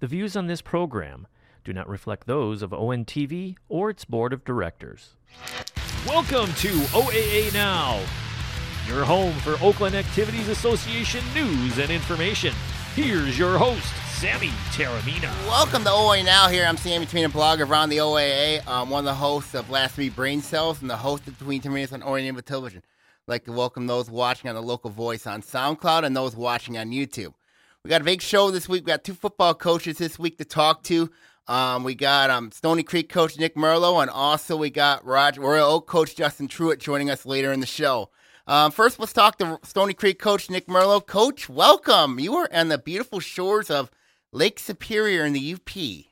The views on this program do not reflect those of ONTV or its board of directors. Welcome to OAA Now, your home for Oakland Activities Association news and information. Here's your host, Sammy Taramina. Welcome to OA Now here. I'm Sammy Tamina, blogger around the OAA. I'm one of the hosts of Last Three Brain Cells and the host of Between Terminus on Oriented Television. I'd like to welcome those watching on the local voice on SoundCloud and those watching on YouTube. We got a big show this week. We got two football coaches this week to talk to. Um, we got um, Stony Creek coach Nick Merlo, and also we got Roger, Royal Oak coach Justin Truitt joining us later in the show. Um, first, let's talk to Stony Creek coach Nick Merlo. Coach, welcome. You are on the beautiful shores of Lake Superior in the UP.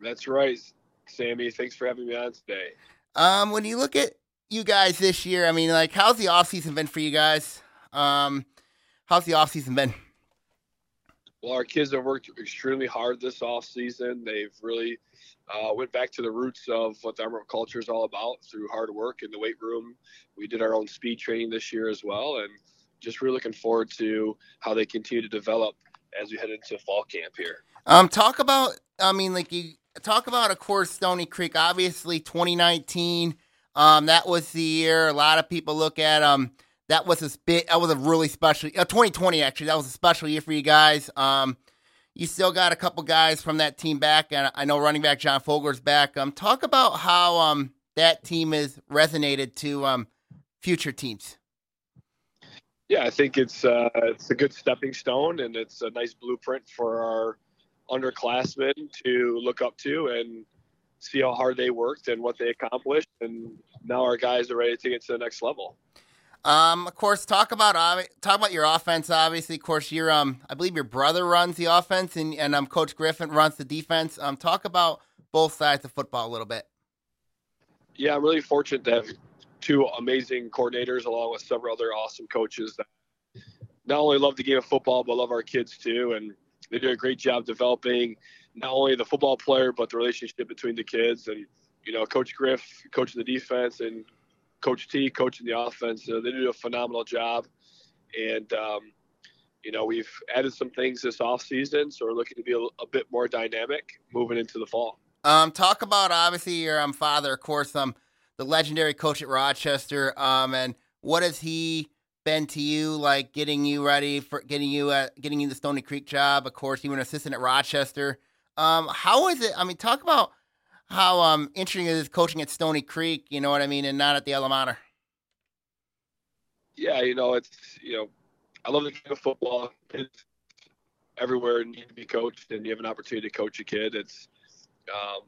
That's right, Sammy. Thanks for having me on today. Um, when you look at you guys this year, I mean, like, how's the off season been for you guys? Um, how's the off season been? Well, our kids have worked extremely hard this off season. They've really uh, went back to the roots of what the armor up culture is all about through hard work in the weight room. We did our own speed training this year as well, and just really looking forward to how they continue to develop as we head into fall camp here. Um, talk about, I mean, like you talk about, of course, Stony Creek. Obviously, 2019. Um, that was the year a lot of people look at. Um, that was a bit. That was a really special. Uh, 2020 actually. That was a special year for you guys. Um, you still got a couple guys from that team back, and I know running back John Fogler's back. Um, talk about how um that team has resonated to um future teams. Yeah, I think it's uh, it's a good stepping stone, and it's a nice blueprint for our underclassmen to look up to and see how hard they worked and what they accomplished. And now our guys are ready to it to the next level. Um, of course, talk about talk about your offense. Obviously, of course, your um, I believe your brother runs the offense, and and um, Coach Griffin runs the defense. Um, talk about both sides of football a little bit. Yeah, I'm really fortunate to have two amazing coordinators along with several other awesome coaches that not only love the game of football but love our kids too, and they do a great job developing not only the football player but the relationship between the kids and you know coach griff coaching the defense and Coach T coaching the offense. Uh, they do a phenomenal job, and um, you know we've added some things this off season, so we're looking to be a, a bit more dynamic moving into the fall. Um, talk about obviously your um, father, of course, um, the legendary coach at Rochester, um, and what has he been to you, like getting you ready for getting you uh, getting you the Stony Creek job? Of course, you were an assistant at Rochester. Um, how is it? I mean, talk about how um interesting is coaching at Stony Creek, you know what I mean, and not at the Alma Mater. Yeah, you know, it's you know, I love the game of football. Kids everywhere need to be coached, and you have an opportunity to coach a kid. It's, um,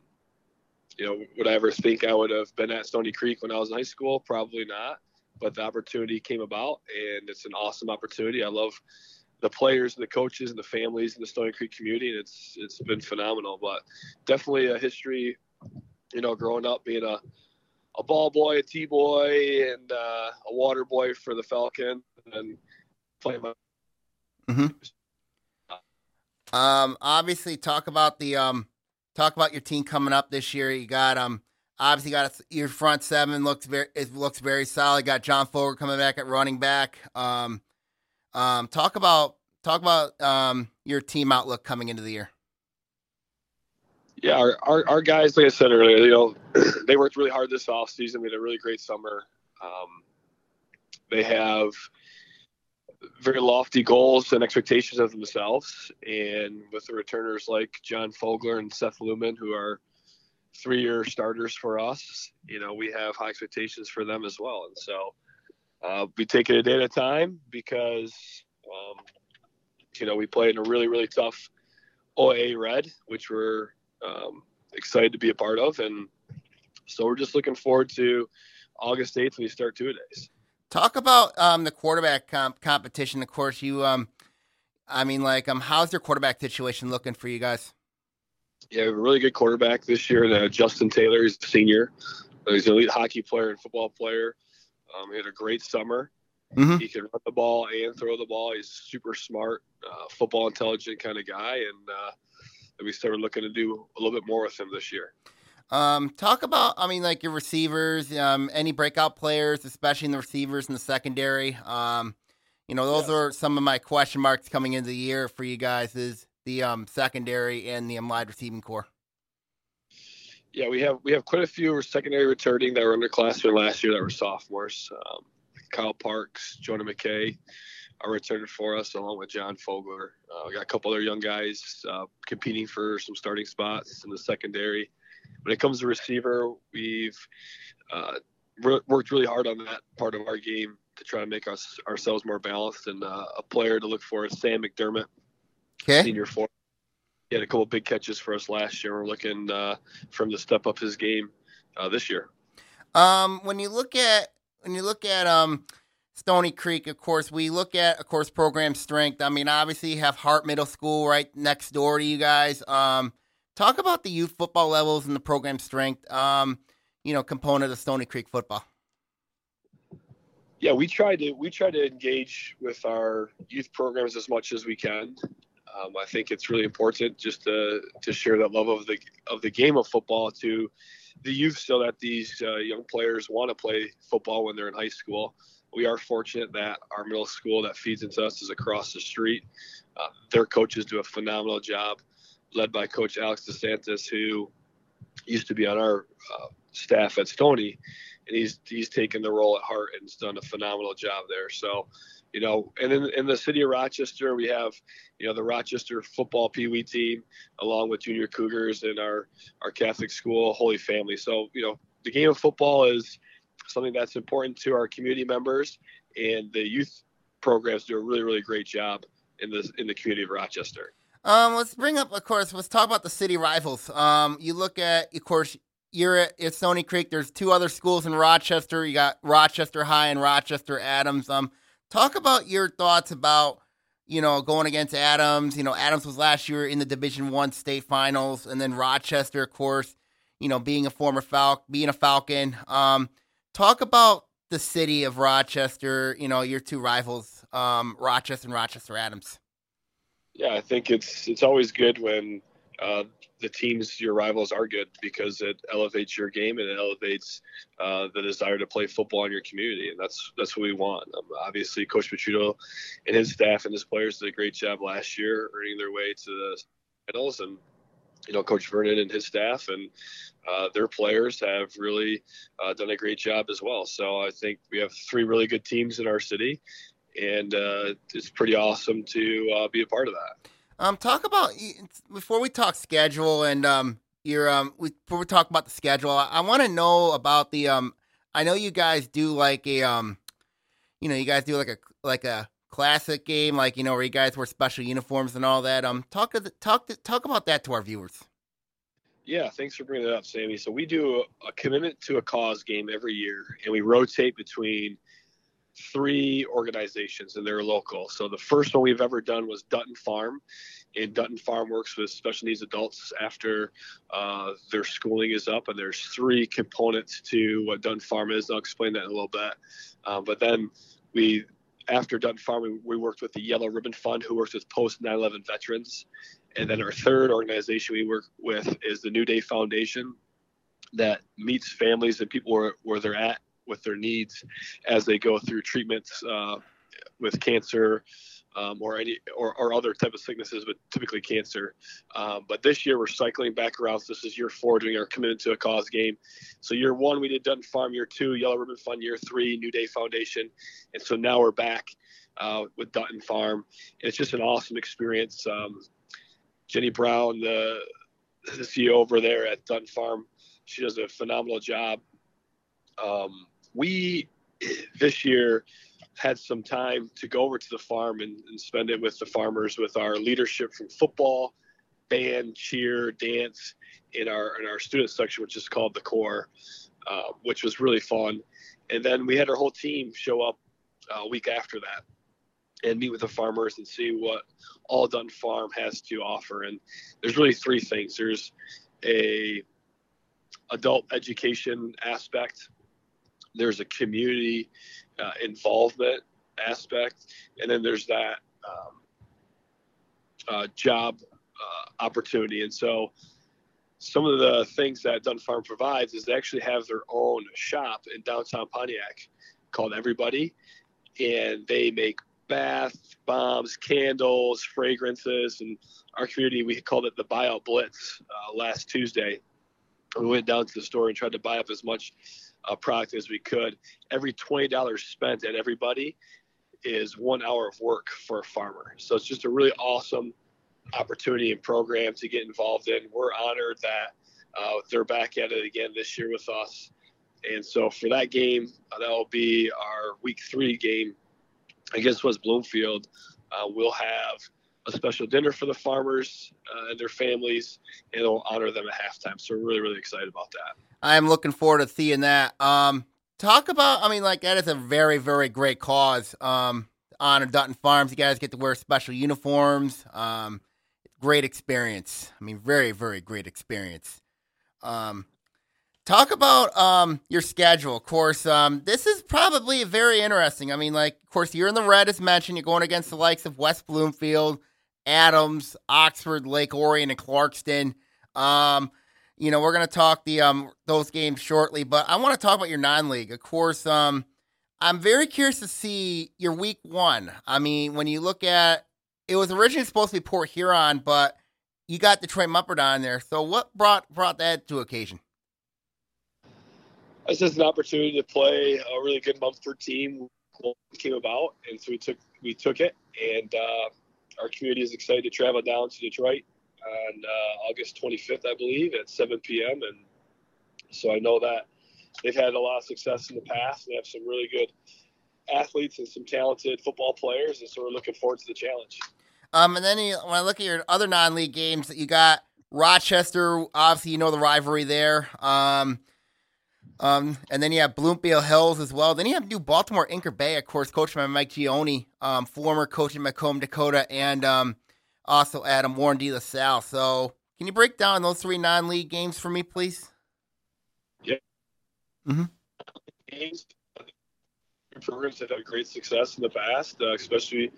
you know, would I ever think I would have been at Stony Creek when I was in high school? Probably not. But the opportunity came about, and it's an awesome opportunity. I love the players and the coaches and the families in the Stony Creek community, and it's it's been phenomenal. But definitely a history you know, growing up being a a ball boy, a T boy, and uh, a water boy for the Falcon, and playing my. Mm-hmm. Um, obviously, talk about the um, talk about your team coming up this year. You got um, obviously got a, your front seven looks very it looks very solid. got John Fogler coming back at running back. Um, um, talk about talk about um your team outlook coming into the year. Yeah, our, our, our, guys, like I said earlier, you know, they worked really hard this off season. We had a really great summer. Um, they have very lofty goals and expectations of themselves. And with the returners like John Fogler and Seth Lumen, who are three year starters for us, you know, we have high expectations for them as well. And so uh, we take it a day at a time because, um, you know, we played in a really, really tough OA red, which we're um, excited to be a part of. And so we're just looking forward to August 8th when we start two days. Talk about um, the quarterback comp- competition. Of course, you, um, I mean, like, um, how's your quarterback situation looking for you guys? Yeah, a really good quarterback this year. Uh, Justin Taylor is a senior. Uh, he's an elite hockey player and football player. Um, he had a great summer. Mm-hmm. He can run the ball and throw the ball. He's super smart, uh, football intelligent kind of guy, and uh, that we started looking to do a little bit more with him this year. Um, talk about, I mean, like your receivers, um, any breakout players, especially in the receivers in the secondary. Um, you know, those are some of my question marks coming into the year for you guys. Is the um, secondary and the um, wide receiving core? Yeah, we have we have quite a few secondary returning that were underclassmen last year that were sophomores. Um, Kyle Parks, Jonah McKay are returning for us, along with John Fogler. Uh, we got a couple other young guys uh, competing for some starting spots in the secondary. When it comes to receiver, we've uh, re- worked really hard on that part of our game to try to make us ourselves more balanced. And uh, a player to look for is Sam McDermott, okay. senior four. He had a couple big catches for us last year. We're looking uh, for him to step up his game uh, this year. Um, when you look at when you look at um, Stony Creek, of course, we look at of course program strength. I mean, obviously you have Hart Middle School right next door to you guys. Um, talk about the youth football levels and the program strength. Um, you know, component of Stony Creek football. Yeah, we try to we try to engage with our youth programs as much as we can. Um, I think it's really important just to to share that love of the of the game of football to the youth, so that these uh, young players want to play football when they're in high school. We are fortunate that our middle school that feeds into us is across the street. Uh, their coaches do a phenomenal job, led by Coach Alex DeSantis, who used to be on our uh, staff at Stony, and he's he's taken the role at Hart and has done a phenomenal job there. So you know, and in, in the city of Rochester, we have, you know, the Rochester football Pee Wee team, along with Junior Cougars and our our Catholic school Holy Family. So, you know, the game of football is something that's important to our community members, and the youth programs do a really, really great job in the in the community of Rochester. Um, let's bring up, of course, let's talk about the city rivals. Um, you look at, of course, you're at, at Stony Creek. There's two other schools in Rochester. You got Rochester High and Rochester Adams. Um, Talk about your thoughts about you know going against Adams. You know Adams was last year in the Division One state finals, and then Rochester, of course. You know, being a former Falcon, being a Falcon. Um, talk about the city of Rochester. You know your two rivals, um, Rochester and Rochester Adams. Yeah, I think it's it's always good when uh, the teams your rivals are good because it elevates your game and it elevates uh, the desire to play football in your community, and that's that's what we want. Um, obviously, Coach Picciuto and his staff and his players did a great job last year, earning their way to the finals, and you know Coach Vernon and his staff and uh, their players have really uh, done a great job as well. So I think we have three really good teams in our city, and uh, it's pretty awesome to uh, be a part of that. Um, talk about before we talk schedule and um, your um, we, before we talk about the schedule, I, I want to know about the um. I know you guys do like a um, you know, you guys do like a like a classic game, like you know, where you guys wear special uniforms and all that. Um, talk to the, talk to, talk about that to our viewers. Yeah, thanks for bringing it up, Sammy. So we do a, a commitment to a cause game every year, and we rotate between three organizations and they're local. So the first one we've ever done was Dutton Farm. And Dutton Farm works with special needs adults after uh, their schooling is up. And there's three components to what Dutton Farm is. I'll explain that in a little bit. Uh, but then we, after Dutton Farm, we, we worked with the Yellow Ribbon Fund, who works with post 9 11 veterans. And then our third organization we work with is the New Day Foundation that meets families and people where, where they're at with their needs as they go through treatments uh, with cancer um, or any or, or, other type of sicknesses, but typically cancer. Um, but this year we're cycling back around. So this is year four doing our commitment to a cause game. So year one we did Dutton Farm, year two Yellow Ribbon Fund, year three New Day Foundation, and so now we're back uh, with Dutton Farm. And it's just an awesome experience. Um, Jenny Brown, the the CEO over there at Dutton Farm, she does a phenomenal job. Um, we this year had some time to go over to the farm and, and, spend it with the farmers with our leadership from football band cheer dance in our in our student section which is called the core uh, which was really fun. And then we had our whole team show up uh, a week after that and meet with the farmers and see what all Dutton Farm has to offer. And there's really three things. There's a adult education aspect. There's a community uh, involvement aspect, and then there's that um, uh, job uh, opportunity. And so, some of the things that Dutton Farm provides is they actually have their own shop in downtown Pontiac called Everybody, and they make bath bombs, candles, fragrances, and our community we called it the buyout blitz uh, last Tuesday. We went down to the store and tried to buy up as much uh, product as we could. Every twenty dollars spent at everybody is one hour of work for a farmer. So it's just a really awesome opportunity and program to get involved in. We're honored that uh, they're back at it again this year with us. And so for that game, uh, that will be our week three game against West Bloomfield. Uh, we'll have a special dinner for the farmers uh, and their families, and it'll honor them at halftime. So we're really, really excited about that. I'm looking forward to seeing that. Um, talk about, I mean, like that is a very, very great cause. Um, honor Dutton Farms. You guys get to wear special uniforms. Um, great experience. I mean, very, very great experience. Um, talk about um your schedule. Of course, um, this is probably very interesting. I mean, like, of course, you're in the red as mentioned. You're going against the likes of West Bloomfield, Adams, Oxford, Lake Orion, and Clarkston. Um, you know, we're gonna talk the um those games shortly, but I want to talk about your non-league. Of course, um, I'm very curious to see your week one. I mean, when you look at it was originally supposed to be Port Huron, but you got Detroit Mumford on there. So what brought brought that to occasion? It's just an opportunity to play a really good Mumford team came about, and so we took we took it, and uh, our community is excited to travel down to Detroit on uh, August 25th, I believe, at 7 p.m. And so I know that they've had a lot of success in the past. They have some really good athletes and some talented football players, and so we're looking forward to the challenge. Um, and then you, when I look at your other non-league games, that you got Rochester. Obviously, you know the rivalry there. Um, um, and then you have Bloomfield Hills as well. Then you have New Baltimore Anchor Bay, of course, coached by Mike Gioni, um, former coach in Macomb, Dakota, and um, also Adam Warren De La Salle. So, can you break down those three non-league games for me, please? Yeah. Mm-hmm. Games programs have had great success in the past, uh, especially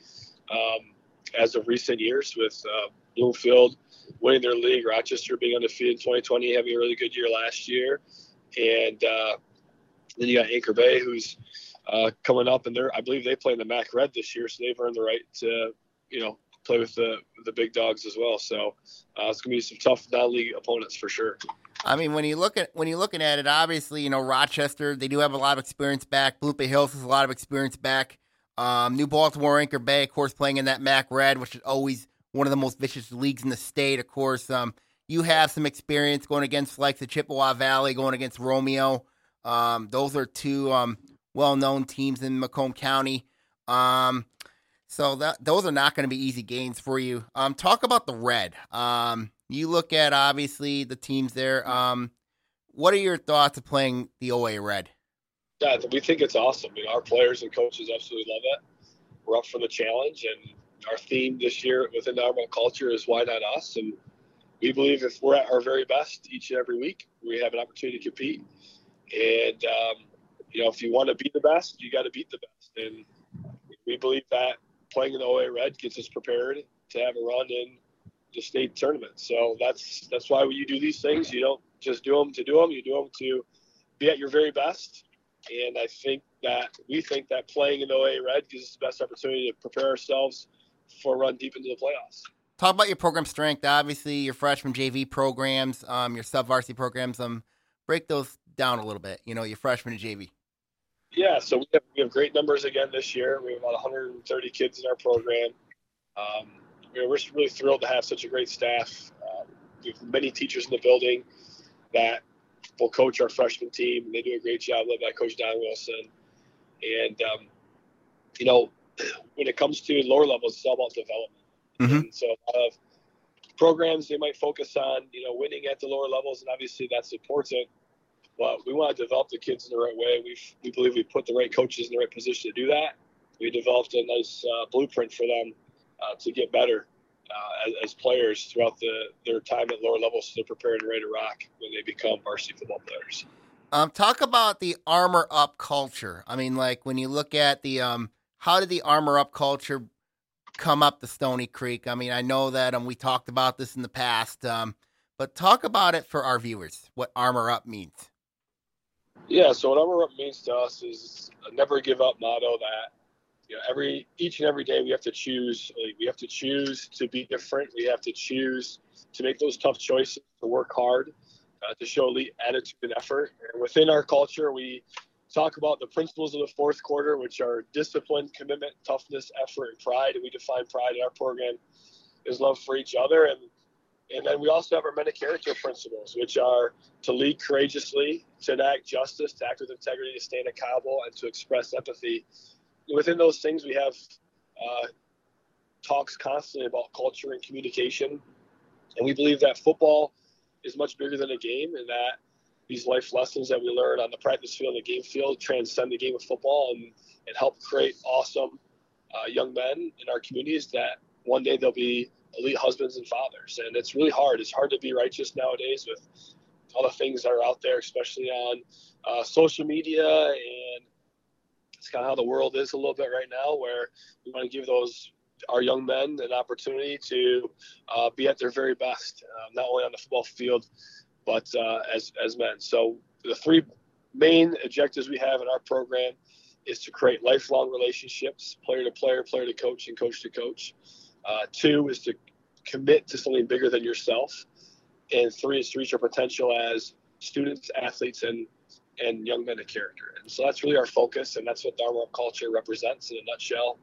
um, as of recent years with uh, Bloomfield winning their league, Rochester being undefeated in 2020, having a really good year last year, and uh, then you got Anchor Bay, who's uh, coming up, and they're I believe they play in the MAC Red this year, so they've earned the right to you know play with the the big dogs as well. So uh, it's gonna be some tough non-league opponents for sure. I mean, when you look at when you're looking at it, obviously, you know Rochester they do have a lot of experience back. Bloomfield Hills has a lot of experience back. Um, New Baltimore Anchor Bay, of course, playing in that MAC Red, which is always one of the most vicious leagues in the state. Of course, um, you have some experience going against like the Chippewa Valley, going against Romeo. Um, those are two um, well-known teams in Macomb County. Um, so that those are not going to be easy games for you. Um, talk about the red. Um, you look at obviously the teams there. Um, what are your thoughts of playing the OA red? Yeah, we think it's awesome. Our players and coaches absolutely love it. We're up for the challenge, and our theme this year within our culture is "Why not us?" And we believe if we're at our very best each and every week, we have an opportunity to compete. And um, you know, if you want to be the best, you got to beat the best. And we believe that playing in the OA Red gets us prepared to have a run in the state tournament. So that's that's why you do these things. You don't just do them to do them. You do them to be at your very best and I think that we think that playing in the OA Red gives us the best opportunity to prepare ourselves for a run deep into the playoffs. Talk about your program strength. Obviously, your freshman JV programs, um, your sub varsity programs. Um, break those down a little bit. You know, your freshman and JV. Yeah, so we have, we have great numbers again this year. We have about 130 kids in our program. Um, we're really thrilled to have such a great staff. Uh, we have many teachers in the building that will coach our freshman team. They do a great job led by Coach Don Wilson. And, um, you know, when it comes to lower levels, it's all about development. Mm-hmm. And so a lot of programs, they might focus on, you know, winning at the lower levels. And obviously that's important. But we want to develop the kids in the right way. We we believe we put the right coaches in the right position to do that. We developed a nice uh, blueprint for them uh, to get better uh, as, as, players throughout the, their time at lower levels so they're prepared and ready to rock when they become varsity football players. Um, talk about the armor up culture. I mean, like when you look at the um, how did the armor up culture come up the Stony Creek? I mean, I know that um, we talked about this in the past, um, but talk about it for our viewers. What armor up means. Yeah, so what armor up means to us is a never give up motto that you know, every each and every day we have to choose. Like, we have to choose to be different. We have to choose to make those tough choices, to work hard, uh, to show elite attitude and effort. And within our culture, we talk about the principles of the fourth quarter, which are discipline, commitment, toughness, effort, and pride. And we define pride in our program is love for each other. And and then we also have our men of character principles, which are to lead courageously, to enact justice, to act with integrity, to stand accountable, and to express empathy. Within those things, we have uh, talks constantly about culture and communication. And we believe that football is much bigger than a game and that these life lessons that we learn on the practice field and the game field transcend the game of football and, and help create awesome uh, young men in our communities that one day they'll be elite husbands and fathers. And it's really hard. It's hard to be righteous nowadays with all the things that are out there, especially on uh, social media. And it's kind of how the world is a little bit right now, where we want to give those our young men an opportunity to uh, be at their very best, uh, not only on the football field, but uh, as, as men. So the three main objectives we have in our program is to create lifelong relationships, player to player, player to coach, and coach to coach. Uh, two is to commit to something bigger than yourself, and three is to reach your potential as students, athletes, and and young men of character. And so that's really our focus, and that's what Dharma culture represents in a nutshell.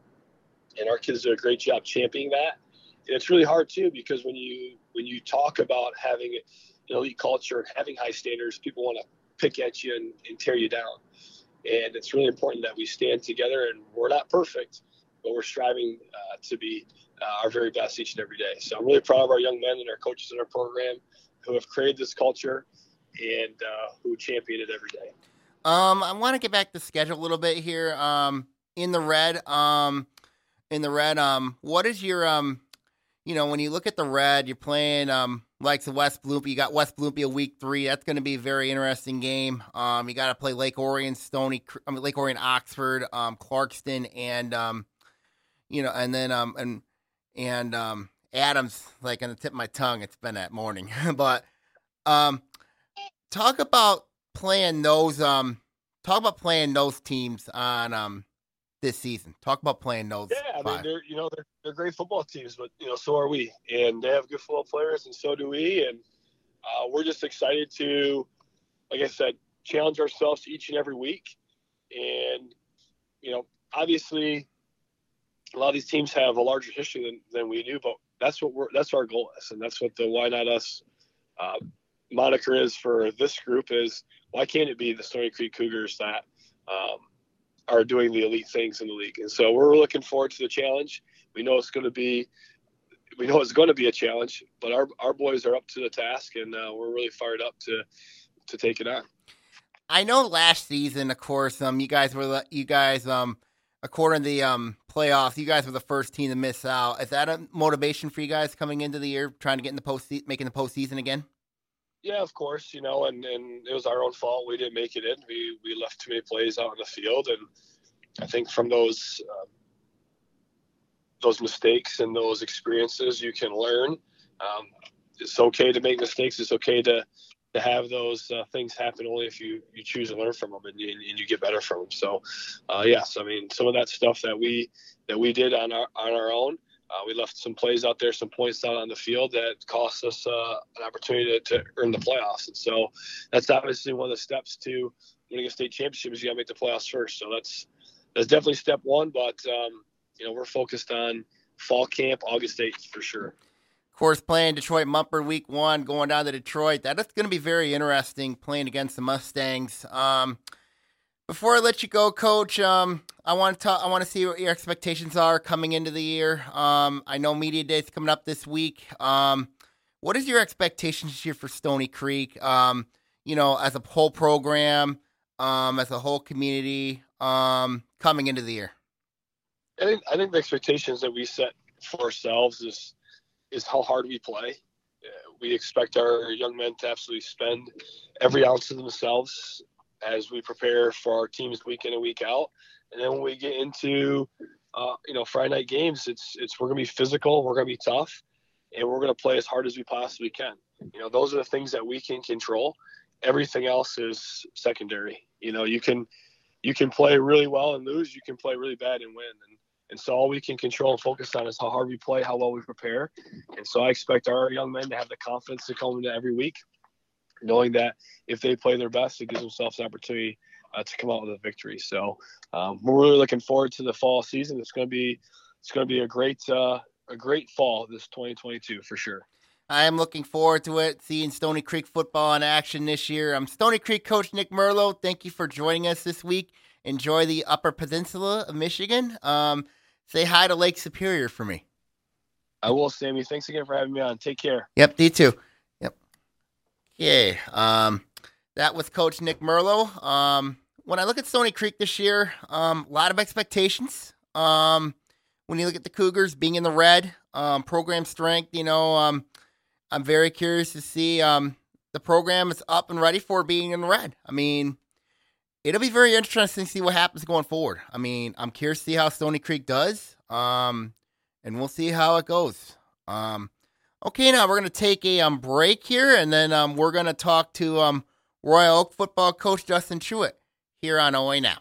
And our kids do a great job championing that. And it's really hard too because when you when you talk about having elite culture and having high standards, people want to pick at you and, and tear you down. And it's really important that we stand together. And we're not perfect, but we're striving uh, to be uh, our very best each and every day. So I'm really proud of our young men and our coaches in our program who have created this culture and uh, who champion it every day. Um, I want to get back to schedule a little bit here. Um, in the red, um, in the red, um, what is your um, you know, when you look at the red, you're playing um like the West Bloomfield. You got West Bloomfield week three. That's going to be a very interesting game. Um, you got to play Lake Orion, Stony, I mean, Lake Orion, Oxford, um, Clarkston, and um, you know, and then um, and and um, Adams, like on the tip of my tongue. It's been that morning, but um, talk about playing those um, talk about playing those teams on um this season. Talk about playing those. Yeah, I mean, they're you know they're they're great football teams, but you know so are we, and they have good football players, and so do we, and uh, we're just excited to, like I said, challenge ourselves each and every week, and you know obviously a lot of these teams have a larger history than, than we do, but that's what we're that's our goal is, and that's what the why not us uh, moniker is for this group is why can't it be the Stony Creek Cougars that um, are doing the elite things in the league. And so we're looking forward to the challenge. We know it's going to be we know it's going to be a challenge, but our our boys are up to the task, and uh, we're really fired up to to take it on. I know last season, of course, um, you guys were the, you guys um, according to the um playoffs, you guys were the first team to miss out. Is that a motivation for you guys coming into the year, trying to get in the post making the postseason again? Yeah, of course, you know, and, and it was our own fault. We didn't make it in. We we left too many plays out in the field, and I think from those um, those mistakes and those experiences, you can learn. Um, it's okay to make mistakes. It's okay to to have those uh, things happen only if you you choose to learn from them and, and you get better from them. So, uh, yes, I mean some of that stuff that we that we did on our on our own uh, we left some plays out there, some points out on the field that cost us uh, an opportunity to, to, earn the playoffs. And so that's obviously one of the steps to winning a state championship is you got to make the playoffs first. So that's that's definitely step one. But um, you know we're focused on fall camp, August 8th for sure. Of course, playing Detroit Mumford week one, going down to Detroit. That is going to be very interesting playing against the Mustangs. Um, before I let you go, Coach, um, I want to talk, I want to see what your expectations are coming into the year. Um, I know media day is coming up this week. Um, what is your expectations here for Stony Creek? Um, you know, as a whole program, um, as a whole community, um, coming into the year. I think I think the expectations that we set for ourselves is is how hard we play. We expect our young men to absolutely spend every ounce of themselves as we prepare for our teams week in and week out. And then when we get into uh, you know Friday night games, it's it's we're gonna be physical, we're gonna be tough, and we're gonna play as hard as we possibly can. You know, those are the things that we can control. Everything else is secondary. You know, you can you can play really well and lose. You can play really bad and win. And and so all we can control and focus on is how hard we play, how well we prepare. And so I expect our young men to have the confidence to come into every week, knowing that if they play their best, it gives themselves an opportunity uh, to come out with a victory. So um, we're really looking forward to the fall season. It's going to be it's going to be a great uh, a great fall this 2022 for sure. I am looking forward to it, seeing Stony Creek football in action this year. I'm Stony Creek coach Nick Merlo. Thank you for joining us this week. Enjoy the Upper Peninsula of Michigan. Um, say hi to Lake Superior for me. I will, Sammy. Thanks again for having me on. Take care. Yep, D too. Okay. Um, that was Coach Nick Merlo. Um, when I look at Stony Creek this year, um, a lot of expectations. Um, when you look at the Cougars being in the red, um, program strength, you know, I'm very curious to see the program is up and ready for being in the red. I mean, it'll be very interesting to see what happens going forward. I mean, I'm curious to see how Stony Creek does, um, and we'll see how it goes. Um, okay, now we're going to take a um, break here, and then um, we're going to talk to um, Royal Oak football coach Justin Truitt here on OA Now.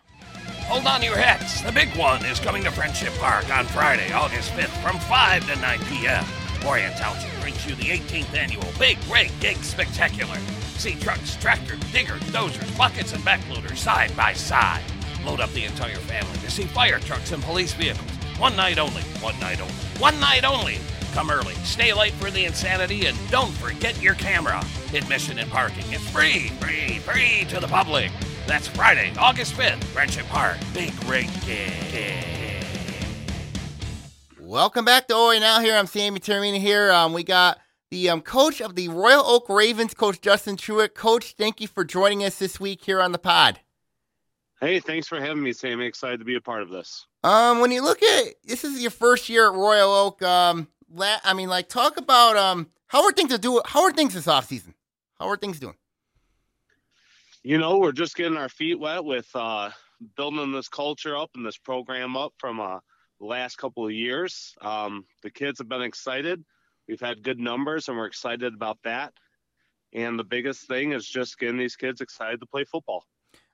Hold on your hats. The big one is coming to Friendship Park on Friday, August 5th from 5 to 9 p.m. Orion Township brings you the 18th annual Big Rig Dig Spectacular. See trucks, tractors, diggers, dozers, buckets, and backloaders side by side. Load up the entire family to see fire trucks and police vehicles. One night only. One night only. One night only. Come early, stay late for the insanity, and don't forget your camera. Admission and parking is free, free, free to the public. That's Friday, August 5th, Friendship Park. Big Rig Dig. Welcome back to OA Now here. I'm Sammy Termina here. Um, we got the um, coach of the Royal Oak Ravens, Coach Justin Truitt. Coach, thank you for joining us this week here on the pod. Hey, thanks for having me, Sammy. Excited to be a part of this. Um, when you look at this is your first year at Royal Oak. Um, la- I mean, like talk about um, how are things to do? How are things this off season? How are things doing? You know, we're just getting our feet wet with uh, building this culture up and this program up from uh, the last couple of years. Um, the kids have been excited. We've had good numbers, and we're excited about that. And the biggest thing is just getting these kids excited to play football.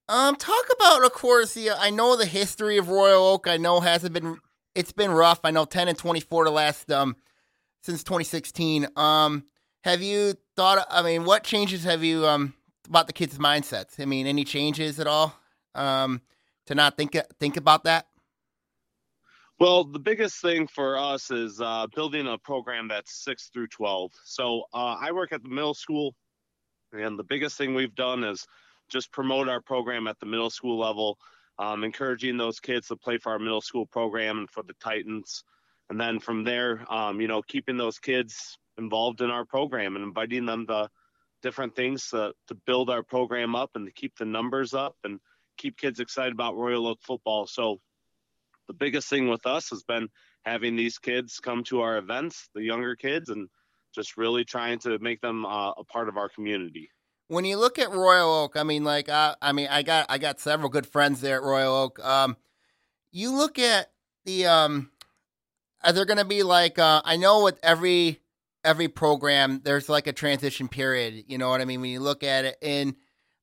Um, talk about, of course, the I know the history of Royal Oak. I know hasn't been it's been rough. I know ten and twenty four the last um since twenty sixteen. Um, have you thought? I mean, what changes have you um about the kids' mindsets? I mean, any changes at all? Um, to not think think about that. Well, the biggest thing for us is uh, building a program that's six through 12. So uh, I work at the middle school, and the biggest thing we've done is just promote our program at the middle school level, um, encouraging those kids to play for our middle school program and for the Titans. And then from there, um, you know, keeping those kids involved in our program and inviting them to different things to, to build our program up and to keep the numbers up and keep kids excited about Royal Oak football. So the biggest thing with us has been having these kids come to our events, the younger kids, and just really trying to make them uh, a part of our community. When you look at Royal Oak, I mean, like, uh, I mean, I got I got several good friends there at Royal Oak. Um, you look at the um, are there going to be like uh, I know with every every program there's like a transition period. You know what I mean? When you look at it, and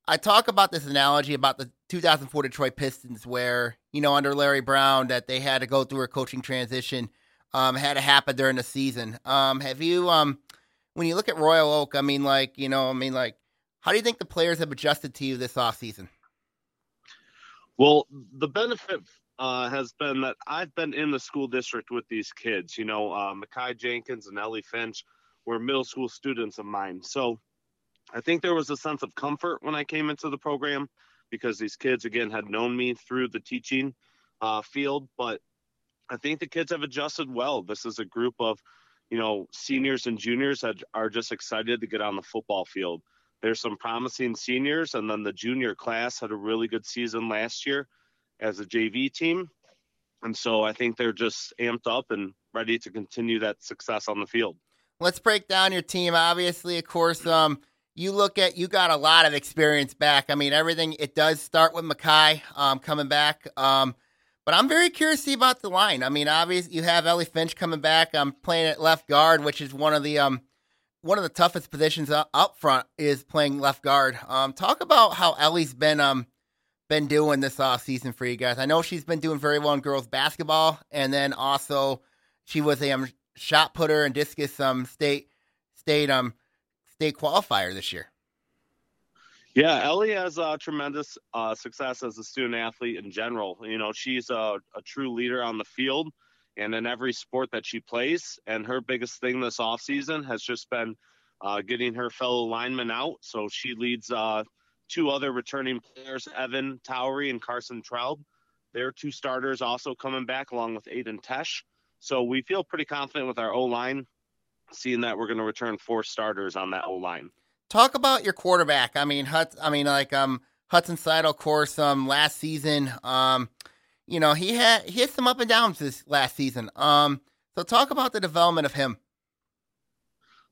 I talk about this analogy about the 2004 Detroit Pistons, where you know under Larry Brown that they had to go through a coaching transition, um, had to happen during the season. Um, have you um, when you look at Royal Oak, I mean, like you know, I mean, like, how do you think the players have adjusted to you this off season? Well, the benefit uh, has been that I've been in the school district with these kids. You know, uh, Mackay Jenkins and Ellie Finch were middle school students of mine, so I think there was a sense of comfort when I came into the program because these kids again had known me through the teaching uh, field but i think the kids have adjusted well this is a group of you know seniors and juniors that are just excited to get on the football field there's some promising seniors and then the junior class had a really good season last year as a jv team and so i think they're just amped up and ready to continue that success on the field let's break down your team obviously of course um you look at you got a lot of experience back. I mean, everything it does start with Mackay um, coming back. Um, but I'm very curious to see about the line. I mean, obviously you have Ellie Finch coming back. I'm um, playing at left guard, which is one of the um one of the toughest positions up front is playing left guard. Um, talk about how Ellie's been um been doing this off season for you guys? I know she's been doing very well in girls basketball, and then also she was a um, shot putter and discus um state state um state qualifier this year. Yeah, Ellie has uh, tremendous uh, success as a student athlete in general. You know, she's a, a, true leader on the field and in every sport that she plays. And her biggest thing this offseason has just been uh, getting her fellow linemen out. So she leads uh, two other returning players, Evan Towery and Carson Traub. Their two starters also coming back along with Aiden Tesh. So we feel pretty confident with our O line, seeing that we're going to return four starters on that O line. Talk about your quarterback. I mean, Hut. I mean, like um, Hudson Seidel, of course, um, last season, um, you know, he had he had some up and downs this last season. Um, so talk about the development of him.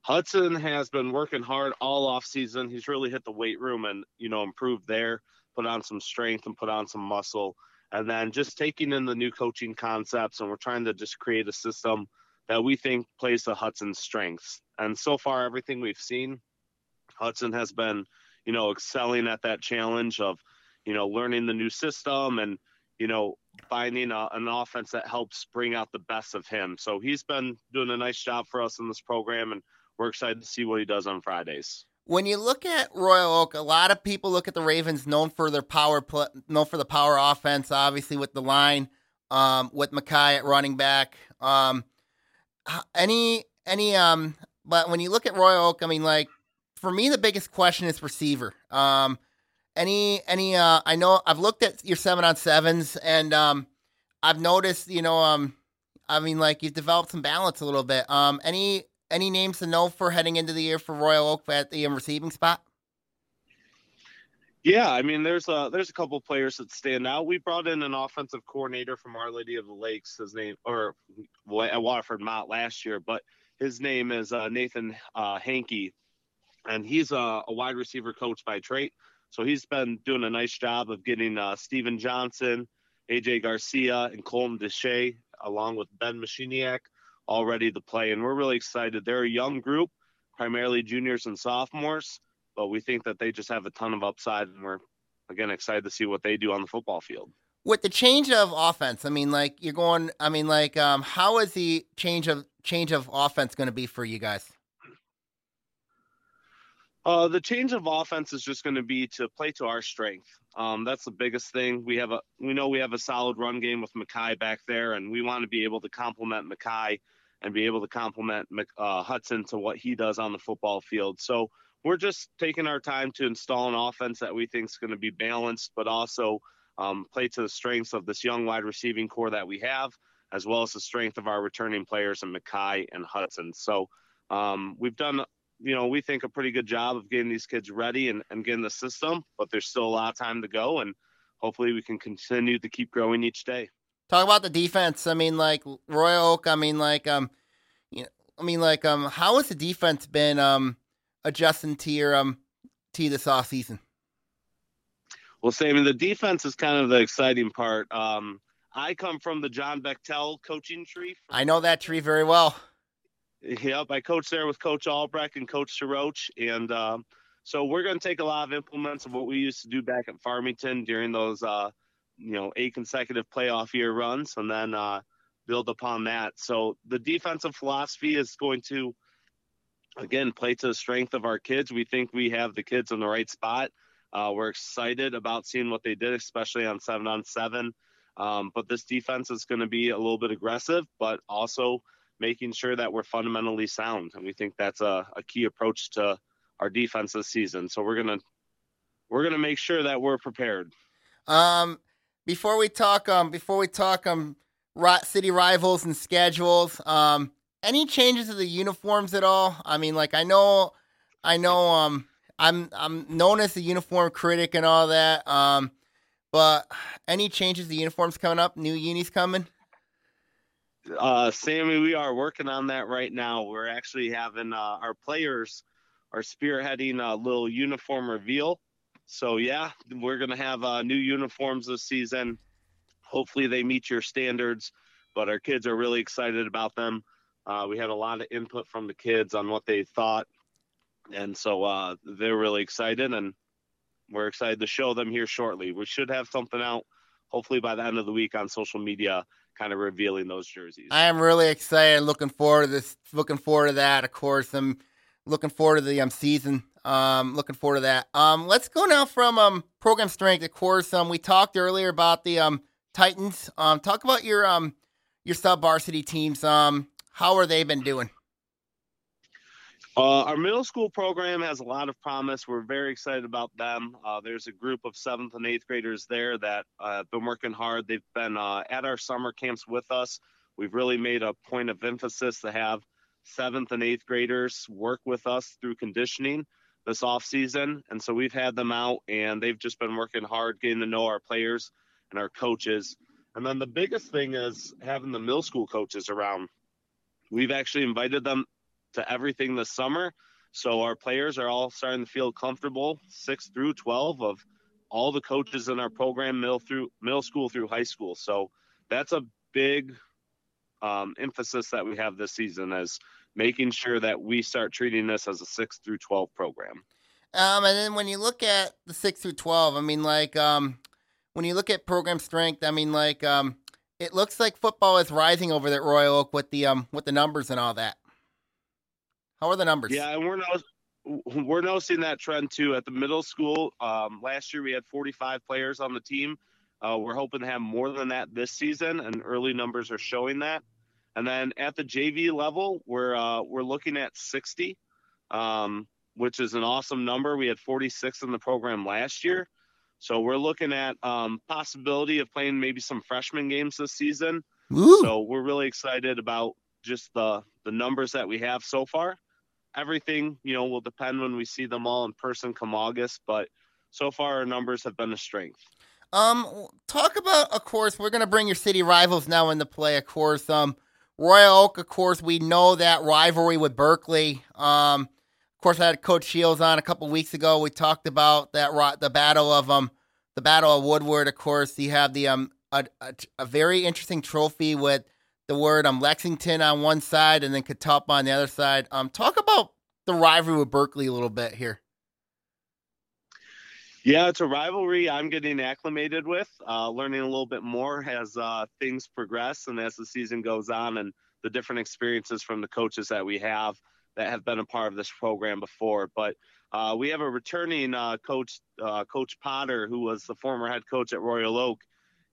Hudson has been working hard all off season. He's really hit the weight room and you know improved there, put on some strength and put on some muscle, and then just taking in the new coaching concepts. And we're trying to just create a system that we think plays to Hudson's strengths. And so far, everything we've seen Hudson has been, you know, excelling at that challenge of, you know, learning the new system and, you know, finding a, an offense that helps bring out the best of him. So he's been doing a nice job for us in this program, and we're excited to see what he does on Fridays. When you look at Royal Oak, a lot of people look at the Ravens known for their power, known for the power offense, obviously with the line, um, with Mackay at running back. Um, any, any, um, but when you look at Royal Oak, I mean, like for me, the biggest question is receiver. Um, any any uh, I know I've looked at your seven on sevens and um, I've noticed you know um, I mean like you've developed some balance a little bit. Um, any any names to know for heading into the year for Royal Oak at the um, receiving spot? Yeah, I mean, there's a there's a couple players that stand out. We brought in an offensive coordinator from Our Lady of the Lakes. His name, or at Waterford Mott last year, but his name is uh, Nathan uh, Hankey and he's a, a, wide receiver coach by trade. So he's been doing a nice job of getting uh, Steven Johnson, AJ Garcia, and Colton Deshay, along with Ben Machiniak, all ready to play. And we're really excited. They're a young group, primarily juniors and sophomores, but we think that they just have a ton of upside, and we're again excited to see what they do on the football field. With the change of offense, I mean, like you're going. I mean, like, um, how is the change of change of offense going to be for you guys? Uh, the change of offense is just going to be to play to our strength. Um, that's the biggest thing. We have a we know we have a solid run game with Mackay back there, and we want to be able to complement Mackay and be able to complement uh, Hudson to what he does on the football field. So we're just taking our time to install an offense that we think is going to be balanced, but also um, play to the strengths of this young wide receiving core that we have, as well as the strength of our returning players in Mackay and Hudson. So um, we've done you know, we think a pretty good job of getting these kids ready and, and getting the system, but there's still a lot of time to go. And hopefully we can continue to keep growing each day. Talk about the defense. I mean, like Royal Oak, I mean, like, um, you know, I mean, like, um, how has the defense been, um, adjusting to your, um, to this off season? Well, Sammy, the defense is kind of the exciting part. Um, I come from the John Bechtel coaching tree. I know that tree very well. Yep, I coached there with Coach Albrecht and Coach Roach, and um, so we're going to take a lot of implements of what we used to do back at Farmington during those, uh, you know, eight consecutive playoff year runs, and then uh, build upon that. So the defensive philosophy is going to, again, play to the strength of our kids. We think we have the kids in the right spot. Uh, we're excited about seeing what they did, especially on seven on seven. Um, but this defense is going to be a little bit aggressive, but also making sure that we're fundamentally sound. And we think that's a, a key approach to our defense this season. So we're gonna we're gonna make sure that we're prepared. Um, before we talk, um, before we talk, um, city rivals and schedules, um, any changes to the uniforms at all? I mean, like I know, I know, um, I'm I'm known as the uniform critic and all that. Um, but any changes to the uniforms coming up? New unis coming? Uh, Sammy, we are working on that right now. We're actually having uh, our players are spearheading a little uniform reveal. So yeah, we're gonna have uh, new uniforms this season. Hopefully, they meet your standards. But our kids are really excited about them. Uh, we had a lot of input from the kids on what they thought, and so uh, they're really excited. And we're excited to show them here shortly. We should have something out hopefully by the end of the week on social media kind of revealing those jerseys. I am really excited, looking forward to this, looking forward to that. Of course, I'm looking forward to the um, season. Um, looking forward to that. Um, let's go now from um program strength. Of course, um, we talked earlier about the um Titans. Um, talk about your um your sub varsity teams. Um, how are they been doing? Uh, our middle school program has a lot of promise. We're very excited about them. Uh, there's a group of seventh and eighth graders there that uh, have been working hard. They've been uh, at our summer camps with us. We've really made a point of emphasis to have seventh and eighth graders work with us through conditioning this off season, and so we've had them out, and they've just been working hard, getting to know our players and our coaches. And then the biggest thing is having the middle school coaches around. We've actually invited them to everything this summer. So our players are all starting to feel comfortable, six through 12 of all the coaches in our program, middle through middle school through high school. So that's a big um, emphasis that we have this season is making sure that we start treating this as a six through 12 program. Um, and then when you look at the six through 12, I mean, like, um, when you look at program strength, I mean, like, um, it looks like football is rising over at Royal Oak with the um with the numbers and all that. How are the numbers? Yeah, and we're no, we're noticing that trend too at the middle school. Um, last year we had 45 players on the team. Uh, we're hoping to have more than that this season, and early numbers are showing that. And then at the JV level, we're uh, we're looking at 60, um, which is an awesome number. We had 46 in the program last year, so we're looking at um, possibility of playing maybe some freshman games this season. Ooh. So we're really excited about just the the numbers that we have so far everything, you know, will depend when we see them all in person come August, but so far our numbers have been a strength. Um, talk about, of course, we're going to bring your city rivals now into play, of course. Um, Royal Oak, of course, we know that rivalry with Berkley. Um, of course, I had Coach Shields on a couple weeks ago. We talked about that the battle of um the battle of Woodward. Of course, you have the um a, a, a very interesting trophy with the word I'm Lexington on one side and then Catawba on the other side. Um, talk about the rivalry with Berkley a little bit here. Yeah, it's a rivalry I'm getting acclimated with, uh, learning a little bit more as uh, things progress and as the season goes on, and the different experiences from the coaches that we have that have been a part of this program before. But uh, we have a returning uh, coach, uh, Coach Potter, who was the former head coach at Royal Oak,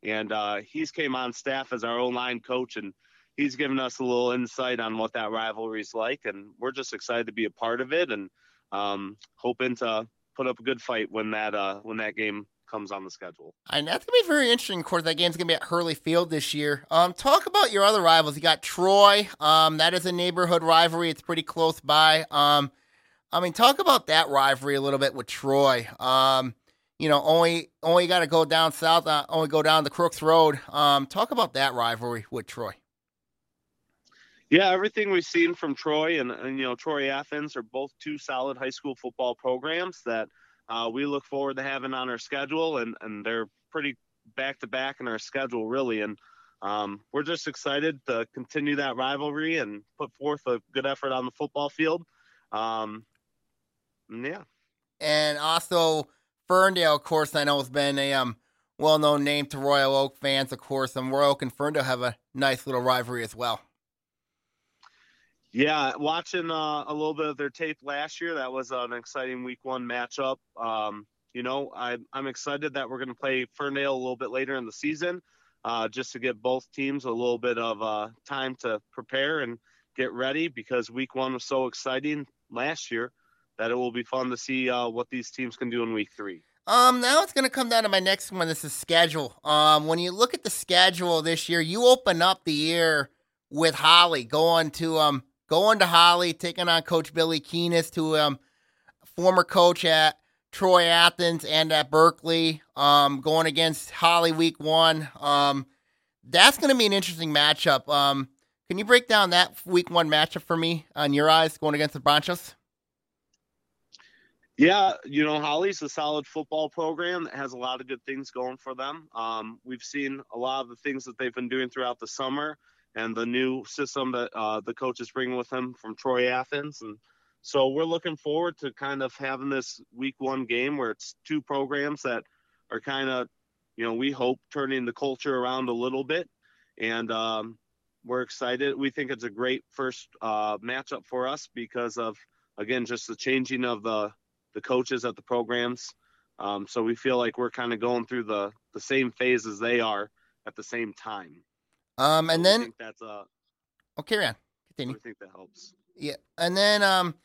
and uh, he's came on staff as our O line coach, and he's given us a little insight on what that rivalry is like, and we're just excited to be a part of it and um, hoping to put up a good fight when that uh, when that game comes on the schedule. And that's gonna be very interesting. Of course, that game's gonna be at Hurley Field this year. Um, talk about your other rivals. You got Troy. Um, that is a neighborhood rivalry. It's pretty close by. Um, I mean, talk about that rivalry a little bit with Troy. Um, you know, only only got to go down south. Uh, only go down the Crooks Road. Um, talk about that rivalry with Troy. Yeah, everything we've seen from Troy and, and you know Troy Athens are both two solid high school football programs that uh, we look forward to having on our schedule, and and they're pretty back to back in our schedule really, and um, we're just excited to continue that rivalry and put forth a good effort on the football field. Um, yeah, and also Ferndale, of course, I know has been a um, well-known name to Royal Oak fans, of course, and Royal Oak and Ferndale have a nice little rivalry as well. Yeah, watching uh, a little bit of their tape last year, that was an exciting week one matchup. Um, you know, I, I'm excited that we're going to play Ferndale a little bit later in the season, uh, just to give both teams a little bit of uh, time to prepare and get ready because week one was so exciting last year that it will be fun to see uh, what these teams can do in week three. Um, now it's going to come down to my next one. This is schedule. Um, when you look at the schedule this year, you open up the year with Holly going to um going to Holly, taking on Coach Billy Keenest, who um former coach at Troy Athens and at Berkley, um, going against Holly week one. Um, that's going to be an interesting matchup. Um, can you break down that week one matchup for me on your eyes going against the Bronchos? Yeah, you know, Holly's a solid football program that has a lot of good things going for them. Um, we've seen a lot of the things that they've been doing throughout the summer and the new system that uh, the coach is bringing with him from Troy Athens. And So we're looking forward to kind of having this week one game where it's two programs that are kind of, you know, we hope turning the culture around a little bit. And um, we're excited. We think it's a great first uh, matchup for us because of, again, just the changing of the, the coaches at the programs. Um, so we feel like we're kind of going through the, the same phase as they are at the same time. Um, and then think that's uh, okay, man, continue. I think that helps. Yeah, and then um,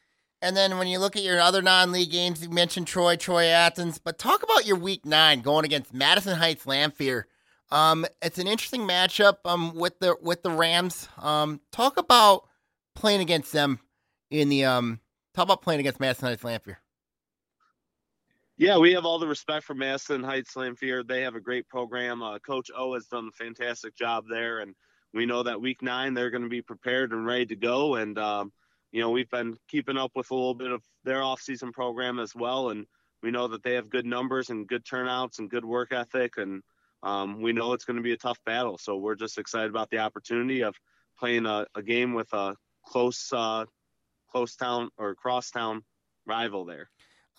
and then when you look at your other non-league games, you mentioned Troy, Troy Athens, but talk about your Week Nine going against Madison Heights Lamphere. Um, it's an interesting matchup. Um, with the with the Rams. Um, talk about playing against them in the um. Talk about playing against Madison Heights Lamphere. Yeah, we have all the respect for Madison Heights Lamphere. They have a great program. Uh, Coach O has done a fantastic job there, and we know that week nine they're going to be prepared and ready to go. And um, you know, we've been keeping up with a little bit of their off-season program as well, and we know that they have good numbers and good turnouts and good work ethic, and um, we know it's going to be a tough battle. So we're just excited about the opportunity of playing a, a game with a close, uh, close town or crosstown rival there.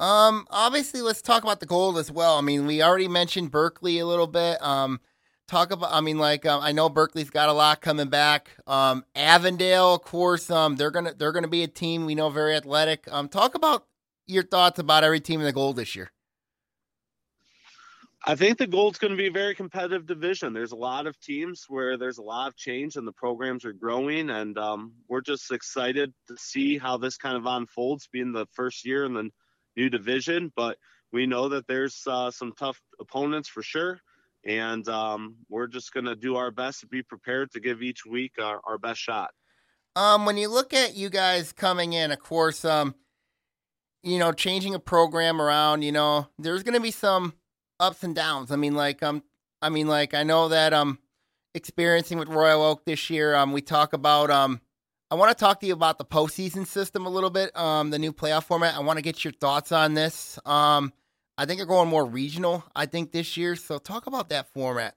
Um, obviously, let's talk about the gold as well. I mean, we already mentioned Berkley a little bit. Um, talk about. I mean, like um, I know Berkley's got a lot coming back. Um, Avondale, of course. Um, they're gonna they're gonna be a team we know very athletic. Um, talk about your thoughts about every team in the gold this year. I think the gold's going to be a very competitive division. There's a lot of teams where there's a lot of change and the programs are growing, and um, we're just excited to see how this kind of unfolds, being the first year in the new division. But we know that there's uh, some tough opponents for sure, and um, we're just going to do our best to be prepared to give each week our, our best shot. Um, when you look at you guys coming in, of course, um, you know, changing a program around, you know, there's going to be some ups and downs. I mean, like, um, I mean, like, I know that um, experiencing with Royal Oak this year, um, we talk about um, I want to talk to you about the postseason system a little bit, um, the new playoff format. I want to get your thoughts on this. Um, I think you're going more regional. I think this year, so talk about that format.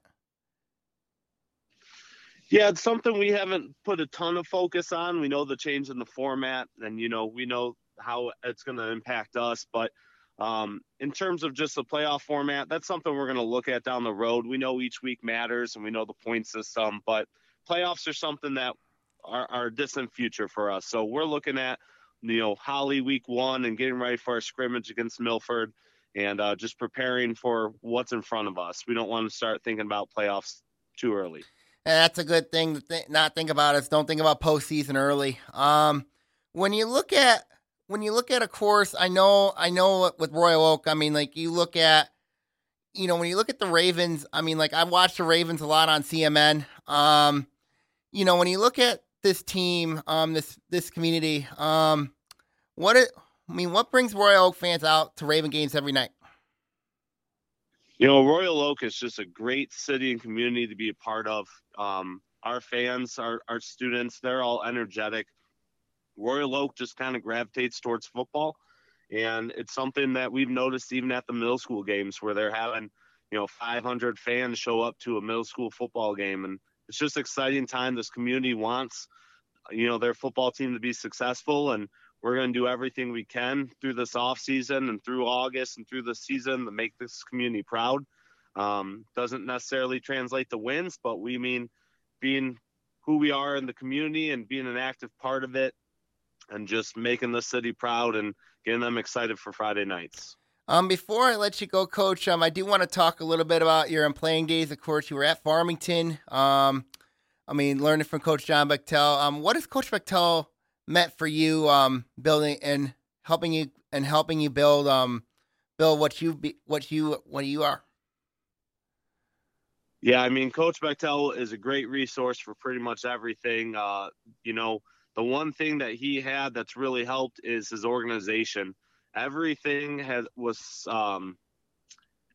Yeah, it's something we haven't put a ton of focus on. We know the change in the format, and you know we know how it's going to impact us. But um, in terms of just the playoff format, that's something we're going to look at down the road. We know each week matters, and we know the point system, but playoffs are something that are, a distant future for us. So we're looking at you know Holly week one and getting ready for our scrimmage against Milford, and uh, just preparing for what's in front of us. We don't want to start thinking about playoffs too early. And that's a good thing to th- not think about. Is don't think about postseason early. Um, when you look at when you look at a course, I know I know with Royal Oak. I mean, like you look at, you know, when you look at the Ravens. I mean, like I've watched the Ravens a lot on CMN. Um, you know, when you look at this team, um, this this community, um, what it, I mean, what brings Royal Oak fans out to Raven games every night? You know, Royal Oak is just a great city and community to be a part of. Um, our fans, our, our students, they're all energetic. Royal Oak just kind of gravitates towards football. And it's something that we've noticed even at the middle school games where they're having, you know, 500 fans show up to a middle school football game. And it's just exciting time. This community wants, you know, their football team to be successful. And we're going to do everything we can through this off season and through August and through the season to make this community proud. Um, doesn't necessarily translate to wins, but we mean being who we are in the community and being an active part of it and just making the city proud and getting them excited for Friday nights. Um, before I let you go, Coach, um, I do want to talk a little bit about your playing days. Of course, you were at Farmington. Um, I mean, learning from Coach John Bechtel. Um, what has Coach Bechtel meant for you, um, building and helping you and helping you build, um, build what you be, what you what you are? Yeah, I mean, Coach Bechtel is a great resource for pretty much everything. Uh, you know, the one thing that he had that's really helped is his organization. Everything has was um,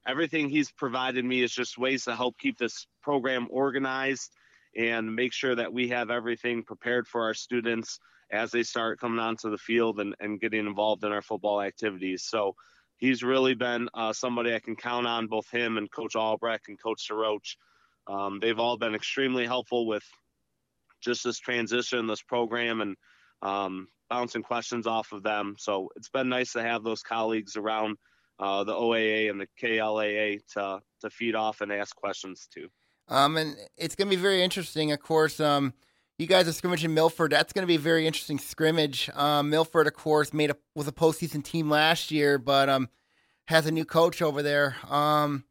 everything he's provided me is just ways to help keep this program organized and make sure that we have everything prepared for our students as they start coming onto the field and, and getting involved in our football activities. So he's really been uh, somebody I can count on, both him and Coach Albrecht and Coach Soroch. Um, they've all been extremely helpful with just this transition, this program, and um, bouncing questions off of them. So it's been nice to have those colleagues around uh, the OAA and the KLAA to to feed off and ask questions to. Um, and it's going to be very interesting. Of course, um, you guys are scrimmaging Milford. That's going to be a very interesting scrimmage. Um, Milford, of course, made a was a postseason team last year, but um, has a new coach over there. Um,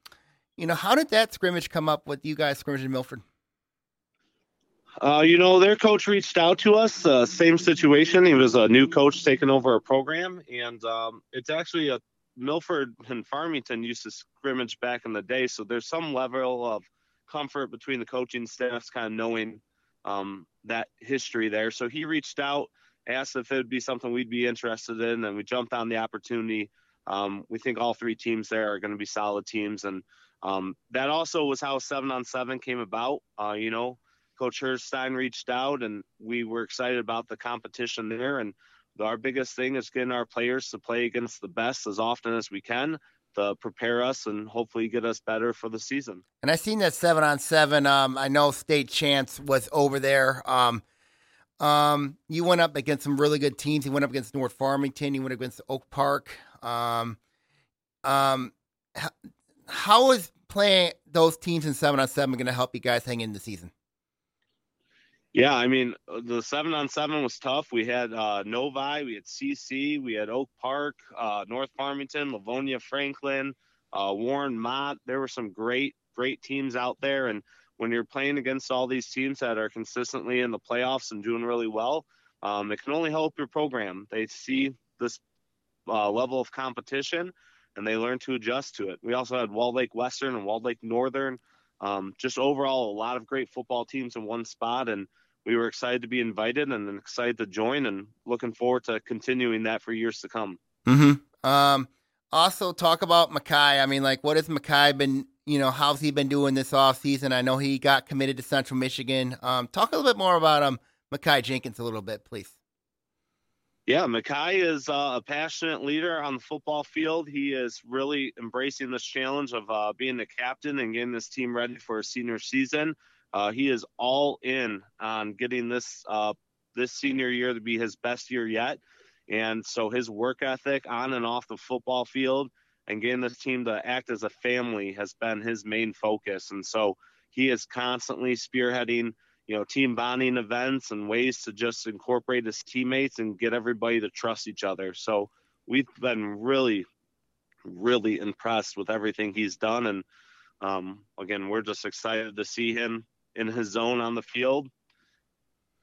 you know, how did that scrimmage come up with you guys scrimmaging Milford? Uh, you know, their coach reached out to us. Uh, same situation. He was a new coach taking over a program, and um, it's actually a Milford and Farmington used to scrimmage back in the day, so there's some level of comfort between the coaching staffs, kind of knowing um, that history there. So he reached out, asked if it would be something we'd be interested in, and we jumped on the opportunity. Um, we think all three teams there are going to be solid teams, and um, that also was how seven on seven came about. Uh, you know, Coach Herstein reached out, and we were excited about the competition there. And our biggest thing is getting our players to play against the best as often as we can to prepare us and hopefully get us better for the season. And I seen that seven on seven. Um, I know State Champs was over there. Um, um, you went up against some really good teams. You went up against North Farmington. You went up against Oak Park. Um, um, how, how is playing those teams in seven on seven going to help you guys hang in the season? Yeah, I mean the seven on seven was tough. We had uh, Novi, we had CC, we had Oak Park, uh, North Farmington, Livonia, Franklin, uh, Warren, Mott. There were some great, great teams out there, and when you're playing against all these teams that are consistently in the playoffs and doing really well, um, it can only help your program. They see this uh, level of competition, and they learn to adjust to it. We also had Walled Lake Western and Walled Lake Northern. Um, just overall, a lot of great football teams in one spot, and we were excited to be invited and excited to join, and looking forward to continuing that for years to come. Mm-hmm. Um, also, talk about Mackay. I mean, like, what has Mackay been? You know, how's he been doing this off season? I know he got committed to Central Michigan. Um, talk a little bit more about um Mackay Jenkins a little bit, please. Yeah, Mackay is uh, a passionate leader on the football field. He is really embracing this challenge of uh, being the captain and getting this team ready for a senior season. Uh, he is all in on getting this uh, this senior year to be his best year yet, and so his work ethic on and off the football field and getting this team to act as a family has been his main focus. And so he is constantly spearheading you know, team bonding events and ways to just incorporate his teammates and get everybody to trust each other. So we've been really, really impressed with everything he's done. And um, again, we're just excited to see him in his zone on the field